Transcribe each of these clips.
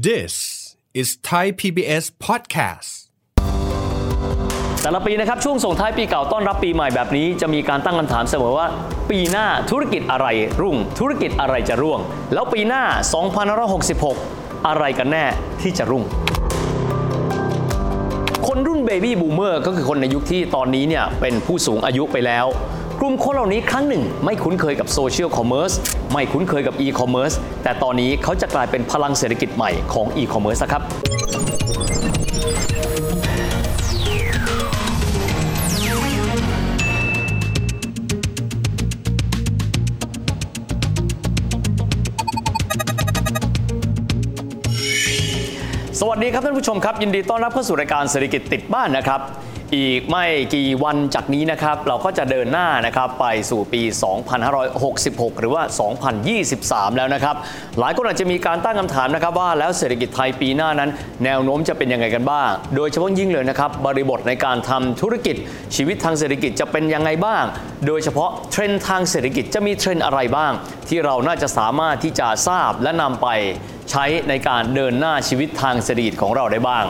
This is Thai PBS podcast. แต่ละปีนะครับ ช่วงส่งท้ายปีเก่าต้อนรับปีใหม่แบบนี้ จะมีการตั้งคำถามเสมอว่า ปีหน้าธุรกิจอะไรรุ่ง ธุรกิจอะไรจะร่วง แล้วปีหน้า 2566 อะไรกันแน่ที่จะรุ่งคนรุ่น baby boomer ก็คือคนในยุคที่ตอนนี้เนี่ยเป็นผู้สูงอายุไปแล้ว กลุ่มคนเหล่านี้ครั้งหนึ่ง ไม่คุ้นเคยกับ social commerceไม่คุ้นเคยกับอีคอมเมิร์ซแต่ตอนนี้เขาจะกลายเป็นพลังเศรษฐกิจใหม่ของอีคอมเมิร์ซครับสวัสดีครับท่านผู้ชมครับ ยินดีต้อนรับเข้าสู่รายการเศรษฐกิจติดบ้านนะครับ อีกไม่กี่วันจากนี้นะครับ เราก็จะเดินหน้านะครับไปสู่ปี 2566 หรือว่า 2023 แล้วนะครับ หลายคนอาจจะมีการตั้งคำถามนะครับว่าแล้วเศรษฐกิจไทยปีหน้านั้น แนวโน้มจะเป็นยังไงกันบ้าง โดยเฉพาะยิ่งเลยนะครับ บริบทในการทำธุรกิจ ชีวิตทางเศรษฐกิจจะเป็นยังไงบ้าง โดยเฉพาะเทรนด์ทางเศรษฐกิจจะมีเทรนด์อะไรบ้าง ที่เราน่าจะสามารถที่จะทราบและนำไปใช้ในการเดินหน้าชีวิตทางเศรษฐกิจของเราได้บ้าง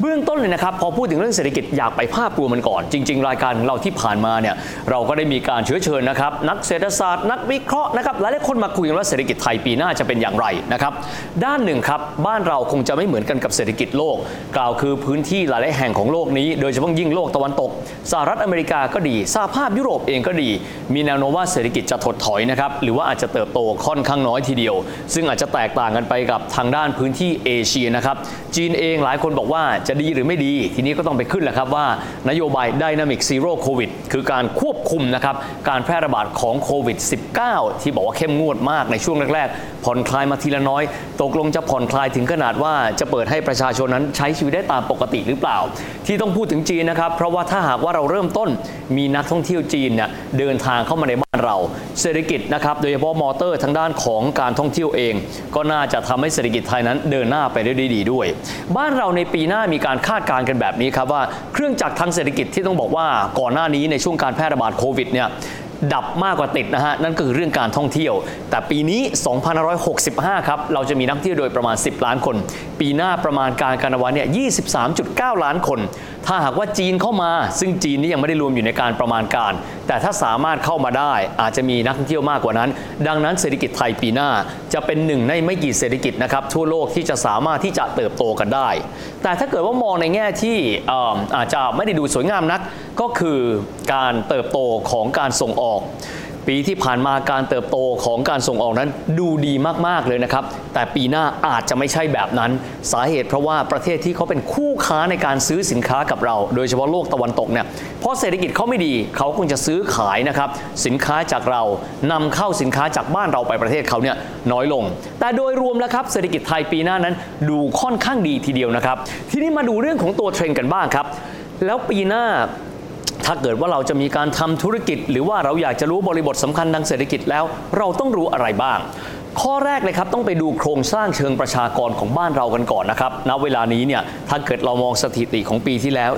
เบื้องต้นเลยนะครับ พอพูดถึงเรื่องเศรษฐกิจอยากไปภาพรวมมันก่อน จริง ๆ รายการของเราที่ผ่านมาเนี่ยเราก็ได้มีการเชื้อเชิญนะครับ นักเศรษฐศาสตร์นักวิเคราะห์นะครับหลายๆคนมาคุยกันว่าเศรษฐกิจไทยปีหน้าจะเป็นอย่างไรนะครับด้านหนึ่งครับบ้านเราคงจะไม่เหมือนกันกับเศรษฐกิจโลก กล่าวคือพื้นที่หลายๆแห่งของโลกนี้ โดยเฉพาะยิ่งโลกตะวันตกสหรัฐอเมริกาก็ดีสหภาพยุโรปเองก็ดี มีแนวโน้มว่าเศรษฐกิจจะถดถอยนะครับหรือว่าอาจจะเติบโตค่อนข้างน้อยทีเดียว ซึ่งอาจจะแตกต่างกันไปกับทางด้านพื้นที่เอเชียนะครับจีนเองหลายคนบอกว่าจะดีหรือไม่ดี ทีนี้ก็ต้องไปขึ้นแหละครับว่านโยบาย Dynamic Zero COVID คือการควบคุมนะครับการแพร่ระบาดของโควิด -19 ที่บอกว่าเข้มงวดมากในช่วงแรกๆผ่อนคลายมาทีละน้อย ตกลงจะผ่อนคลายถึงขนาดว่าจะเปิดให้ประชาชนนั้นใช้ชีวิตได้ตามปกติหรือเปล่า ที่ต้องพูดถึงจีนนะครับ เพราะว่าถ้าหากว่าเราเริ่มต้นมีนักท่องเที่ยวจีนเนี่ยเดินทางเข้ามาในบ้านเรา เศรษฐกิจนะครับโดยเฉพาะมอเตอร์ทางด้านของการท่องเที่ยวเอง ก็น่าจะทำให้เศรษฐกิจไทยนั้นเดินหน้าไปได้ดีด้วย บ้านเราในปีหน้ามีีการคาดการณ์กันแบบนี้ครับว่าเครื่องจักรทางเศรษฐกิจที่ต้องบอกว่าก่อนหน้านี้ในช่วงการแพร่ระบาดโควิดเนี่ยดับมากกว่าติดนะฮะ นั่นก็คือเรื่องการท่องเที่ยว แต่ปีนี้2565 ครับ เราจะมีนักท่องเที่ยวโดยประมาณ 10 ล้านคน ปีหน้าประมาณการการวันเนี่ย 23.9 ล้านคน ถ้าหากว่าจีนเข้ามา ซึ่งจีนนี่ยังไม่ได้รวมอยู่ในการประมาณการ แต่ถ้าสามารถเข้ามาได้ อาจจะมีนักท่องเที่ยวมากกว่านั้น ดังนั้นเศรษฐกิจไทยปีหน้า จะเป็นหนึ่งในไม่กี่เศรษฐกิจนะครับทั่วโลกที่จะสามารถที่จะเติบโตกันได้ แต่ถ้าเกิดว่ามองในแง่ที่อาจจะไม่ได้ดูสวยงามนัก ก็คือการเติบโตของการส่งออก ปีที่ผ่านมาการเติบโตของการส่งออกนั้นดูดีมาก ๆ เลยนะครับ แต่ปีหน้าอาจจะไม่ใช่แบบนั้น สาเหตุเพราะว่าประเทศที่เขาเป็นคู่ค้าในการซื้อสินค้ากับเรา โดยเฉพาะโลกตะวันตกเนี่ยเพราะเศรษฐกิจเขาไม่ดีเขาคงจะซื้อขายนะครับ สินค้าจากเรานำเข้าสินค้าจากบ้านเราไปประเทศเขาเนี่ยน้อยลง แต่โดยรวมแล้วครับเศรษฐกิจไทยปีหน้านั้นดูค่อนข้างดีทีเดียวนะครับ ทีนี้มาดูเรื่องของตัวเทรนด์กันบ้างครับแล้วปีหน้า ถ้าเกิดว่าเราจะมีการทำธุรกิจ หรือว่าเราอยากจะรู้บริบทสำคัญทางเศรษฐกิจแล้ว เราต้องรู้อะไรบ้าง ข้อแรกเลยครับต้องไปดูโครงสร้างเชิงประชากรของบ้านเรากันก่อนนะครับณเวลานี้เนี่ยถ้าเกิดเรามองสถิติของปีที่แล้ว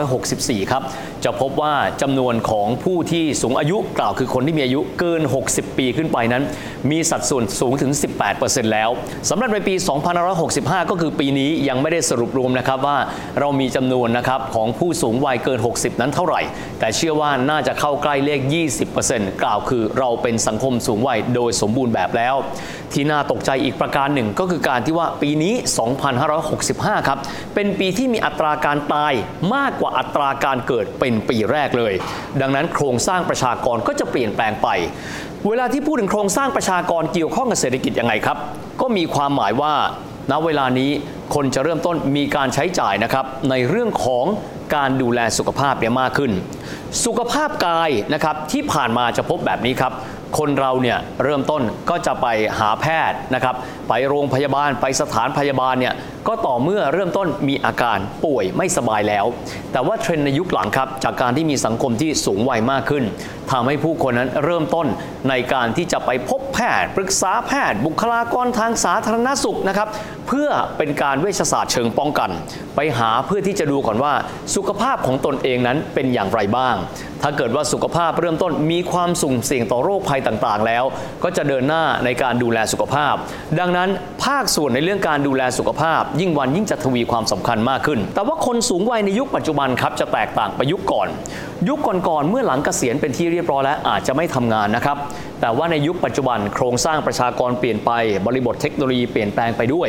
2564 ครับ จะพบว่าจำนวนของผู้ที่สูงอายุกล่าวคือคนที่มีอายุเกิน 60 ปีขึ้นไปนั้น มีสัดส่วนสูงถึง 18%แล้วสำหรับในปี 2565 ก็คือปีนี้ยังไม่ได้สรุปรวมนะครับว่าเรามีจำนวนนะครับของผู้สูงวัยเกิน 60 นั้นเท่าไหร่ แต่เชื่อว่าน่าจะเข้าใกล้เลข 20%กล่าวคือเราเป็นสังคมสูงวัยโดยสมบูรณ์แบบแล้วที่น่าตกใจอีกประการหนึ่งก็คือการที่ว่าปีนี้ 2565 ครับ เป็นปีที่มีอัตราการตายมากกว่าอัตราการเกิดเป็นปีแรกเลย ดังนั้นโครงสร้างประชากรก็จะเปลี่ยนแปลงไป เวลาที่พูดถึงโครงสร้างประชากรเกี่ยวข้องกับเศรษฐกิจยังไงครับ ก็มีความหมายว่าณเวลานี้คนจะเริ่มต้นมีการใช้จ่ายนะครับในเรื่องของการดูแลสุขภาพเนี่ยมากขึ้น สุขภาพกายนะครับที่ผ่านมาจะพบแบบนี้ครับ คนเราเนี่ยเริ่มต้นก็จะไปหาแพทย์นะครับ ไปโรงพยาบาลไปสถานพยาบาลเนี่ยก็ต่อเมื่อเริ่มต้นมีอาการป่วยไม่สบายแล้ว แต่ว่าเทรนด์ในยุคหลังครับ จากการที่มีสังคมที่สูงวัยมากขึ้นทำให้ผู้คนนั้นเริ่มต้นในการที่จะไปพบ แพทย์ ปรึกษาแพทย์ บุคลากรทางสาธารณสุขนะครับ เพื่อเป็นการเวชศาสตร์เชิงป้องกัน ไปหาเพื่อที่จะดูก่อนว่าสุขภาพของตนเองนั้นเป็นอย่างไรบ้าง ถ้าเกิดว่าสุขภาพเริ่มต้นมีความสุ่มเสี่ยงต่อโรคภัยต่างๆ แล้ว ก็จะเดินหน้าในการดูแลสุขภาพ ดังนั้นภาคส่วนในเรื่องการดูแลสุขภาพ ยิ่งวันยิ่งจะทวีความสำคัญมากขึ้น แต่ว่าคนสูงวัยในยุคปัจจุบันครับจะแตกต่างไปยุคก่อน ยุคก่อนๆเมื่อหลังเกษียณเป็นที่เรียบร้อยแล้วอาจจะไม่ทำงานนะครับ แต่ว่าในยุคปัจจุบันโครงสร้างประชากรเปลี่ยนไป บริบทเทคโนโลยีเปลี่ยนแปลงไปด้วย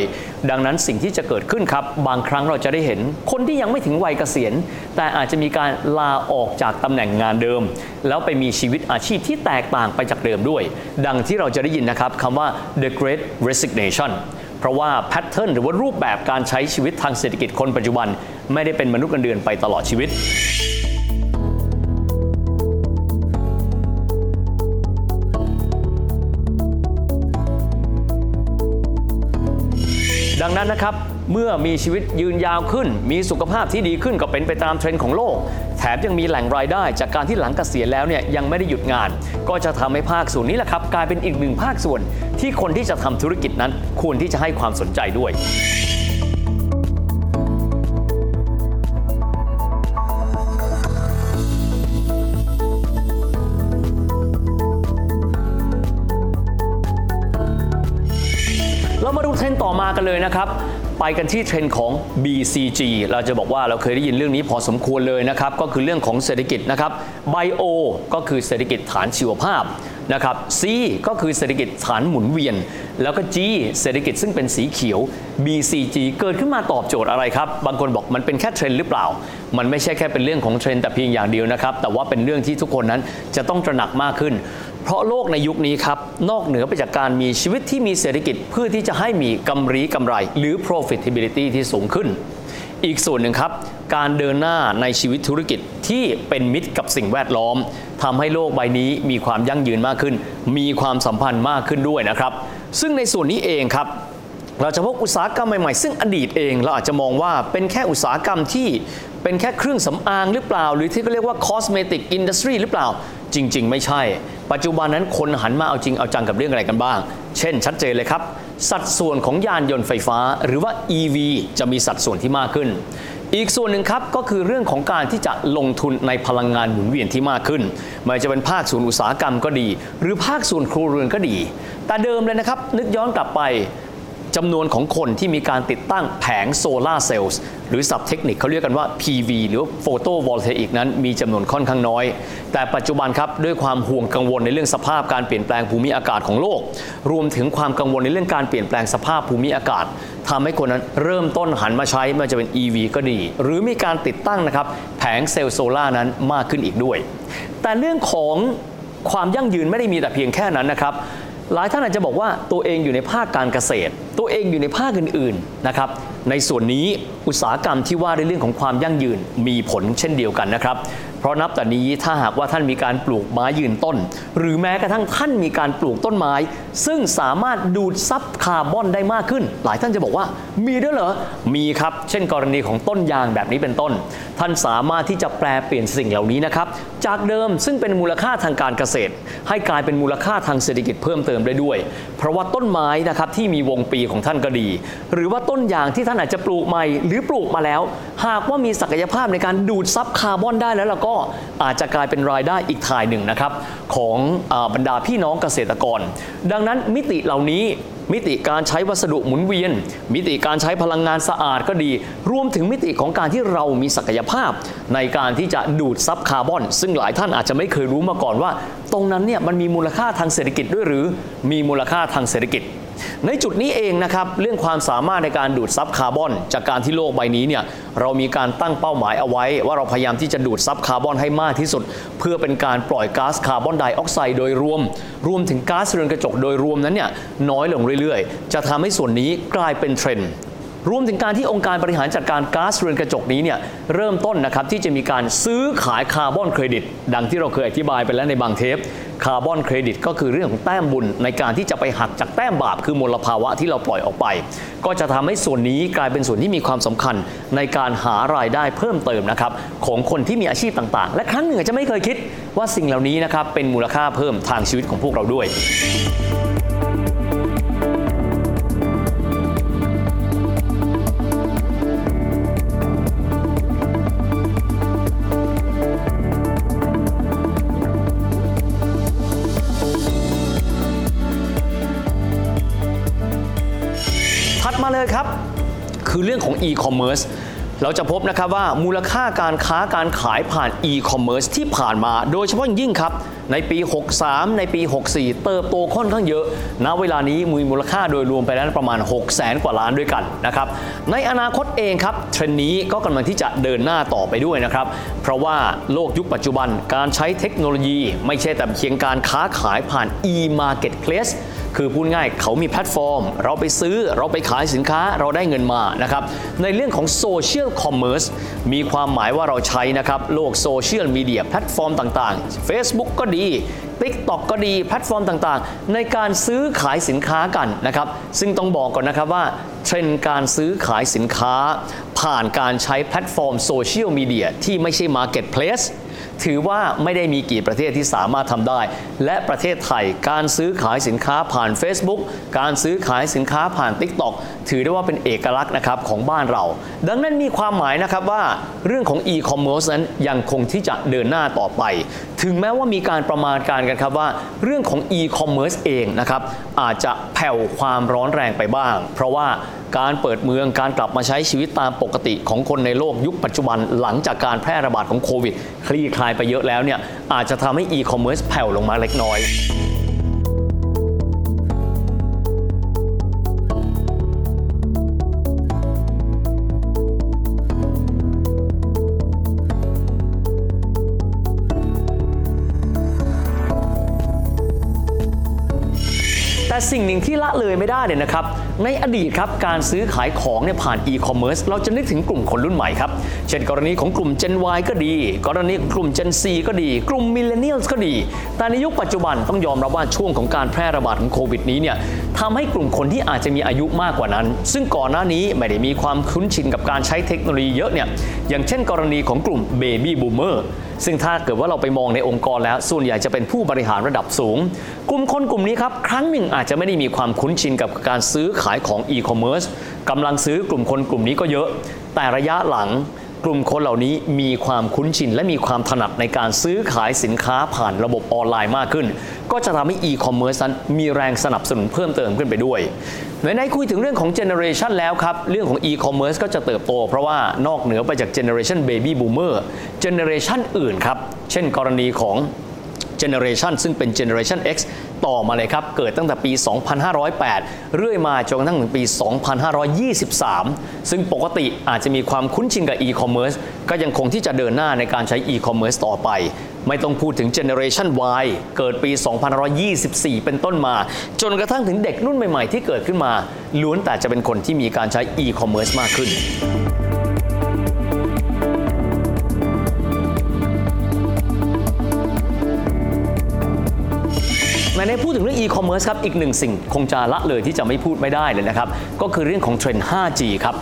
ดังนั้นสิ่งที่จะเกิดขึ้นครับ บางครั้งเราจะได้เห็น คนที่ยังไม่ถึงวัยเกษียณ แต่อาจจะมีการลาออกจากตำแหน่งงานเดิม แล้วไปมีชีวิตอาชีพที่แตกต่างไปจากเดิมด้วย ดังที่เราจะได้ยินนะครับคำว่า the great resignation เพราะว่าแพทเทิร์นหรือว่ารูปแบบการใช้ชีวิตทางเศรษฐกิจคนปัจจุบัน ไม่ได้เป็นมนุษย์เงินเดือนไปตลอดชีวิต ดังนั้นนะครับเมื่อมีชีวิตยืนยาวขึ้น มีสุขภาพที่ดีขึ้นก็เป็นไปตามเทรนด์ของโลก แถมยังมีแหล่งรายได้ จากการที่หลังเกษียณแล้วเนี่ยยังไม่ได้หยุดงาน ก็จะทำให้ภาคส่วนนี้แหละครับกลายเป็นอีกหนึ่งภาคส่วนที่คนที่จะทำธุรกิจนั้นควรที่จะให้ความสนใจด้วย มากันเลยนะครับ ไปกันที่เทรนด์ของ BCG เราจะบอกว่าเราเคยได้ยินเรื่องนี้พอสมควรเลยนะครับ ก็คือเรื่องของเศรษฐกิจนะครับ Bio ก็คือเศรษฐกิจฐานชีวภาพนะครับ C ก็คือเศรษฐกิจฐานหมุนเวียน แล้วก็ G เศรษฐกิจซึ่งเป็นสีเขียว BCG เกิดขึ้นมาตอบโจทย์อะไรครับ บางคนบอกมันเป็นแค่เทรนด์หรือเปล่า มันไม่ใช่แค่เป็นเรื่องของเทรนด์แต่เพียงอย่างเดียวนะครับ แต่ว่าเป็นเรื่องที่ทุกคนนั้นจะต้องตระหนักมากขึ้น เพราะโลกในยุคนี้ครับ นอกเหนือไปจากการมีชีวิตที่มีเศรษฐกิจเพื่อที่จะให้มีกำไรกำไร หรือ profitability ที่สูงขึ้น อีกส่วนหนึ่งครับ การเดินหน้าในชีวิตธุรกิจที่เป็นมิตรกับสิ่งแวดล้อมทำให้โลกใบนี้มีความยั่งยืนมากขึ้น มีความสัมพันธ์มากขึ้นด้วยนะครับ ซึ่งในส่วนนี้เองครับเราจะพบอุตสาหกรรมใหม่ๆ ซึ่งอดีตเองเราอาจจะมองว่าเป็นแค่อุตสาหกรรมที่เป็นแค่เครื่องสำอางหรือเปล่า หรือที่เขาเรียกว่า cosmetic industry หรือเปล่า จริง ๆ ไม่ใช่ ปัจจุบันนั้นคนหันมาเอาจริงเอาจังกับเรื่องอะไรกันบ้าง เช่นชัดเจนเลยครับ สัดส่วนของยานยนต์ไฟฟ้า หรือว่า EV จะมีสัดส่วนที่มากขึ้น อีกส่วนหนึ่งครับก็คือเรื่องของการที่จะลงทุนในพลังงานหมุนเวียนที่มากขึ้น ไม่ว่าจะเป็นภาคส่วนอุตสาหกรรมก็ดี หรือภาคส่วนครัวเรือนก็ดี แต่เดิมเลยนะครับนึกย้อนกลับไป จำนวนของคนที่มีการติดตั้งแผงโซลาเซลล์หรือศัพท์เทคนิคเขาเรียกกันว่า PV หรือ photovoltaic นั้นมีจำนวนค่อนข้างน้อย แต่ปัจจุบันครับ ด้วยความห่วงกังวลในเรื่องสภาพการเปลี่ยนแปลงภูมิอากาศของโลก รวมถึงความกังวลในเรื่องการเปลี่ยนแปลงสภาพภูมิอากาศทำให้คนนั้นเริ่มต้นหันมาใช้ไม่ว่าจะเป็น EV ก็ดี หรือมีการติดตั้งนะครับแผงเซลล์โซลานั้นมากขึ้นอีกด้วย แต่เรื่องของความยั่งยืนไม่ได้มีแต่เพียงแค่นั้นนะครับ หลายท่านอาจจะบอกว่าตัวเองอยู่ในภาคการเกษตร ตัวเองอยู่ในภาคอื่นๆนะครับ ในส่วนนี้อุตสาหกรรมที่ว่าในเรื่องของความยั่งยืนมีผลเช่นเดียวกันนะครับ เพราะนับแต่นี้ถ้าหากว่าท่านมีการปลูกไม้ยืนต้น หรือแม้กระทั่งท่านมีการปลูกต้นไม้ ซึ่งสามารถดูดซับคาร์บอนได้มากขึ้น หลายท่านจะบอกว่า มีด้วยเหรอ มีครับ เช่น กรณีของต้นยางแบบนี้เป็นต้น ท่านสามารถที่จะแปลเปลี่ยนสิ่งเหล่านี้นะครับ จากเดิมซึ่งเป็นมูลค่าทางการเกษตร ให้กลายเป็นมูลค่าทางเศรษฐกิจเพิ่มเติมได้ด้วย เพราะว่าต้นไม้นะครับที่มีวงปีของท่านก็ดี หรือว่าต้นยางที่ท่านอาจจะปลูกใหม่ หรือปลูกมาแล้ว หากว่ามีศักยภาพในการดูดซับคาร์บอนได้แล้วแล้วก็อาจจะกลายเป็นรายได้อีกทายหนึ่งนะครับของอบรรดาพี่น้องเกษตรกร ดังนั้นมิติเหล่านี้มิติการใช้วัสดุหมุนเวียน มิติการใช้พลังงานสะอาดก็ดี รวมถึงมิติของการที่เรามีศักยภาพ ในการที่จะดูดซับคาร์บอน ซึ่งหลายท่านอาจจะไม่เคยรู้มาก่อนว่า ตรงนั้นเนี่ยมันมีมูลค่าทางเศรษฐกิจด้วยหรือมีมูลค่าทางเศรษฐกิจ ในจุดนี้เองนะครับเรื่องความสามารถในการดูดซับคาร์บอน จากการที่โลกใบนี้เนี่ยเรามีการตั้งเป้าหมายเอาไว้ ว่าเราพยายามที่จะดูดซับคาร์บอนให้มากที่สุด เพื่อเป็นการปล่อยก๊าซคาร์บอนไดออกไซด์โดยรวม รวมถึงก๊าซเรือนกระจกโดยรวมนั้นเนี่ยน้อยลงเรื่อยๆ จะทำให้ส่วนนี้กลายเป็นเทรนด์ รวมถึงการที่องค์การบริหารจัดการก๊าซเรือนกระจกนี้เนี่ยเริ่มต้นนะครับที่จะมีการซื้อขายคาร์บอนเครดิต ดังที่เราเคยอธิบายไปแล้วในบางเทปคาร์บอนเครดิตก็คือเรื่องของแต้มบุญในการที่จะไปหักจากแต้มบาปคือมลภาวะที่เราปล่อยออกไป ก็จะทำให้ส่วนนี้กลายเป็นส่วนที่มีความสำคัญในการหารายได้เพิ่มเติมนะครับของคนที่มีอาชีพต่างๆ และครั้งหนึ่งอาจจะไม่เคยคิดว่าสิ่งเหล่านี้นะครับเป็นมูลค่าเพิ่มทางชีวิตของพวกเราด้วย คือเรื่องของ e-commerce เราจะพบนะครับว่ามูลค่าการค้าการขายผ่าน e-commerce ที่ผ่านมา โดยเฉพาะยิ่งครับ ในปี 63 ในปี 64 เติบโตค่อนข้างเยอะ ณ เวลานี้มีมูลค่าโดยรวมไปแล้วประมาณ 6 0 0แสนกว่าล้านด้วยกันนะครับ ในอนาคตเองครับเทรนด์นี้ก็กำลังที่จะเดินหน้าต่อไปด้วยนะครับ เพราะว่าโลกยุคปัจจุบันการใช้เทคโนโลยี ไม่ใช่แต่เพียงการค้าขายผ่าน e-marketplace คือพูดง่ายเขามีแพลตฟอร์ม เราไปซื้อเราไปขายสินค้าเราได้เงินมานะครับในเรื่องของ social commerce มีความหมายว่าเราใช้นะครับโลกโซเชียลมีเดียแพลตฟอร์มต่างๆ Facebook ก็ดี TikTok ก็ดีแพลตฟอร์มต่างๆ ในการซื้อขายสินค้ากันนะครับซึ่งต้องบอกก่อนนะครับว่าเทรนด์การซื้อขายสินค้า ผ่านการใช้แพลตฟอร์มโซเชียลมีเดียที่ไม่ใช่ม ถือว่าไม่ได้มีกี่ประเทศที่สามารถทำได้ และประเทศไทยการซื้อขายสินค้าผ่าน Facebook การซื้อขายสินค้าผ่าน TikTok ถือได้ว่าเป็นเอกลักษณ์นะครับของบ้านเรา ดังนั้นมีความหมายนะครับว่าเรื่องของ e-commerce นั้นยังคงที่จะเดินหน้าต่อไป ถึงแม้ว่ามีการประมาณการกันครับว่า เรื่องของ e-commerce เองนะครับอาจจะแผ่วความร้อนแรงไปบ้าง เพราะว่า การเปิดเมืองการกลับมาใช้ชีวิตตามปกติของคนในโลกยุคปัจจุบันหลังจากการแพร่ระบาดของโควิด คลี่คลายไปเยอะแล้วเนี่ยอาจจะทำให้อีคอมเมิร์ซแผ่วลงมาเล็กน้อยแต่สิ่งหนึ่งที่ละเลยไม่ได้เลยนะครับในอดีตครับการซื้อขายของเนี่ยผ่านอีคอมเมิร์ซเราจะนึกถึงกลุ่มคนรุ่นใหม่ครับ เช่นกรณีของกลุ่ม Gen Y ก็ดี กรณีกลุ่ม Gen C ก็ดี กลุ่ม Millennials ก็ดี แต่ในยุคปัจจุบันต้องยอมรับว่าช่วงของการแพร่ระบาดของโควิดนี้เนี่ยทำให้กลุ่มคนที่อาจจะมีอายุมากกว่านั้น ซึ่งก่อนหน้านี้ไม่ได้มีความคุ้นชินกับการใช้เทคโนโลยีเยอะเนี่ยอย่างเช่น กรณีของกลุ่ม Baby Boomer ซึ่งถ้าเกิดว่าเราไปมองในองค์กรแล้ว ส่วนใหญ่จะเป็นผู้บริหารระดับสูง กลุ่มคนกลุ่มนี้ครับครั้งหนึ่งอาจจะไม่ได้มีความคุ้นชินกับการซื้อขายของอีคอมเมิร์ซกำลังซื้อกลุ่มคนกลุ่มนี้ก็เยอะ แต่ระยะหลังกลุ่มคนเหล่านี้มีความคุ้นชิน และมีความถนัดในการซื้อขายสินค้าผ่านระบบออนไลน์มากขึ้น ก็จะทำให้อีคอมเมิร์ซนั้นมีแรงสนับสนุนเพิ่มเติมขึ้นไปด้วยในคุยถึงเรื่องของ generation แล้วครับ เรื่องของอีคอมเมิร์ซก็จะเติบโต เพราะว่านอกเหนือไปจาก generation baby boomer generation อื่นครับ เช่นกรณีของ Generation ซึ่งเป็น Generation X ต่อมาเลยครับ เกิดตั้งแต่ปี 2508 เรื่อยมาจนกระทั่งถึงปี 2523 ซึ่งปกติอาจจะมีความคุ้นชินกับ e-commerce ก็ยังคงที่จะเดินหน้าในการใช้ e-commerce ต่อไป ไม่ต้องพูดถึง Generation Y เกิดปี 2524 เป็นต้นมา จนกระทั่งถึงเด็กรุ่นใหม่ๆ ที่เกิดขึ้นมา ล้วนแต่จะเป็นคนที่มีการใช้ e-commerce มากขึ้น ในในพูดถึงเรื่อง e-commerce ครับ อีกหนึ่งสิ่งคงจะละเลยที่จะไม่พูดไม่ได้เลยนะครับ ก็คือเรื่องของเทรนด์ 5G ครับ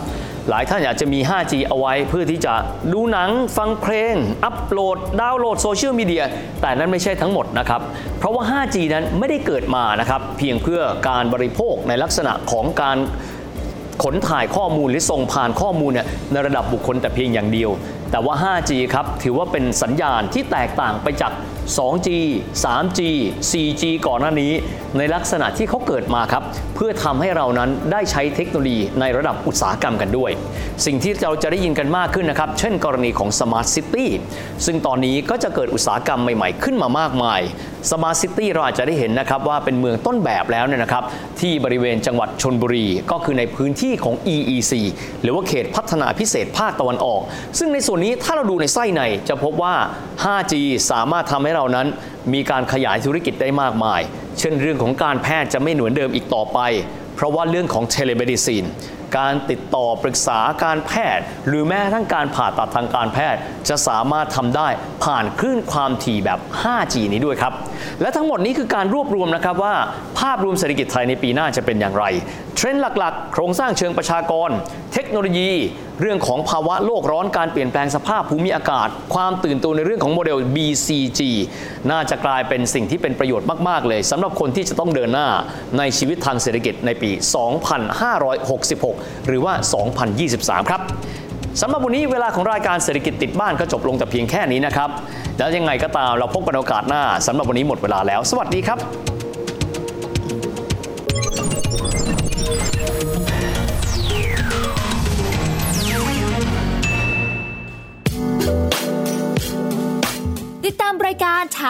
หลายท่านอยากจะมี 5G เอาไว้เพื่อที่จะดูหนังฟังเพลง อัปโหลด ดาวน์โหลดโซเชียลมีเดีย แต่นั้นไม่ใช่ทั้งหมดนะครับ เพราะว่า 5G นั้นไม่ได้เกิดมานะครับ เพียงเพื่อการบริโภคในลักษณะของการขนถ่ายข้อมูลหรือส่งผ่านข้อมูลเนี่ยในระดับบุคคลแต่เพียงอย่างเดียว แต่ว่า 5G ครับถือว่าเป็นสัญญาณที่แตกต่างไปจาก 2G 3G 4G ก่อนหน้านี้ ในลักษณะที่เขาเกิดมาครับ เพื่อทำให้เรานั้นได้ใช้เทคโนโลยีในระดับอุตสาหกรรมกันด้วย สิ่งที่เราจะได้ยินกันมากขึ้นนะครับ เช่นกรณีของ Smart City ซึ่งตอนนี้ก็จะเกิดอุตสาหกรรมใหม่ๆ ขึ้นมามากมาย Smart City เราอาจจะได้เห็นนะครับว่าเป็นเมืองต้นแบบแล้วเนี่ยนะครับ ที่บริเวณจังหวัดชนบุรี ก็คือในพื้นที่ของ EEC หรือว่าเขตพัฒนาพิเศษภาคตะวันออก ซึ่งในส่วนนี้ถ้าเราดูในไส้ในจะพบว่า 5G สามารถทำให้เรานั้น มีการขยายธุรกิจได้มากมาย เช่นเรื่องของการแพทย์จะไม่เหมือนเดิมอีกต่อไป เพราะว่าเรื่องของ telemedicine การติดต่อปรึกษาการแพทย์ หรือแม้กระทั่งการผ่าตัดทางการแพทย์ จะสามารถทำได้ผ่านคลื่นความถี่แบบ 5G นี้ด้วยครับ และทั้งหมดนี้คือการรวบรวมนะครับว่า ภาพรวมเศรษฐกิจไทยในปีหน้าจะเป็นอย่างไรเทรนด์หลักๆ โครงสร้างเชิงประชากร เทคโนโลยี เรื่องของภาวะโลกร้อนการเปลี่ยนแปลงสภาพภูมิอากาศ ความตื่นตัวในเรื่องของโมเดล BCG น่าจะกลายเป็นสิ่งที่เป็นประโยชน์มาก ๆ เลยสำหรับคนที่จะต้องเดินหน้าในชีวิตทางเศรษฐกิจในปี 2566 หรือว่า 2023 ครับสำหรับวันนี้เวลาของรายการเศรษฐกิจติดบ้านก็จบลงแต่เพียงแค่นี้นะครับแล้วยังไงก็ตามเราพบกันโอกาสหน้าสำหรับวันนี้หมดเวลาแล้ว สวัสดีครับ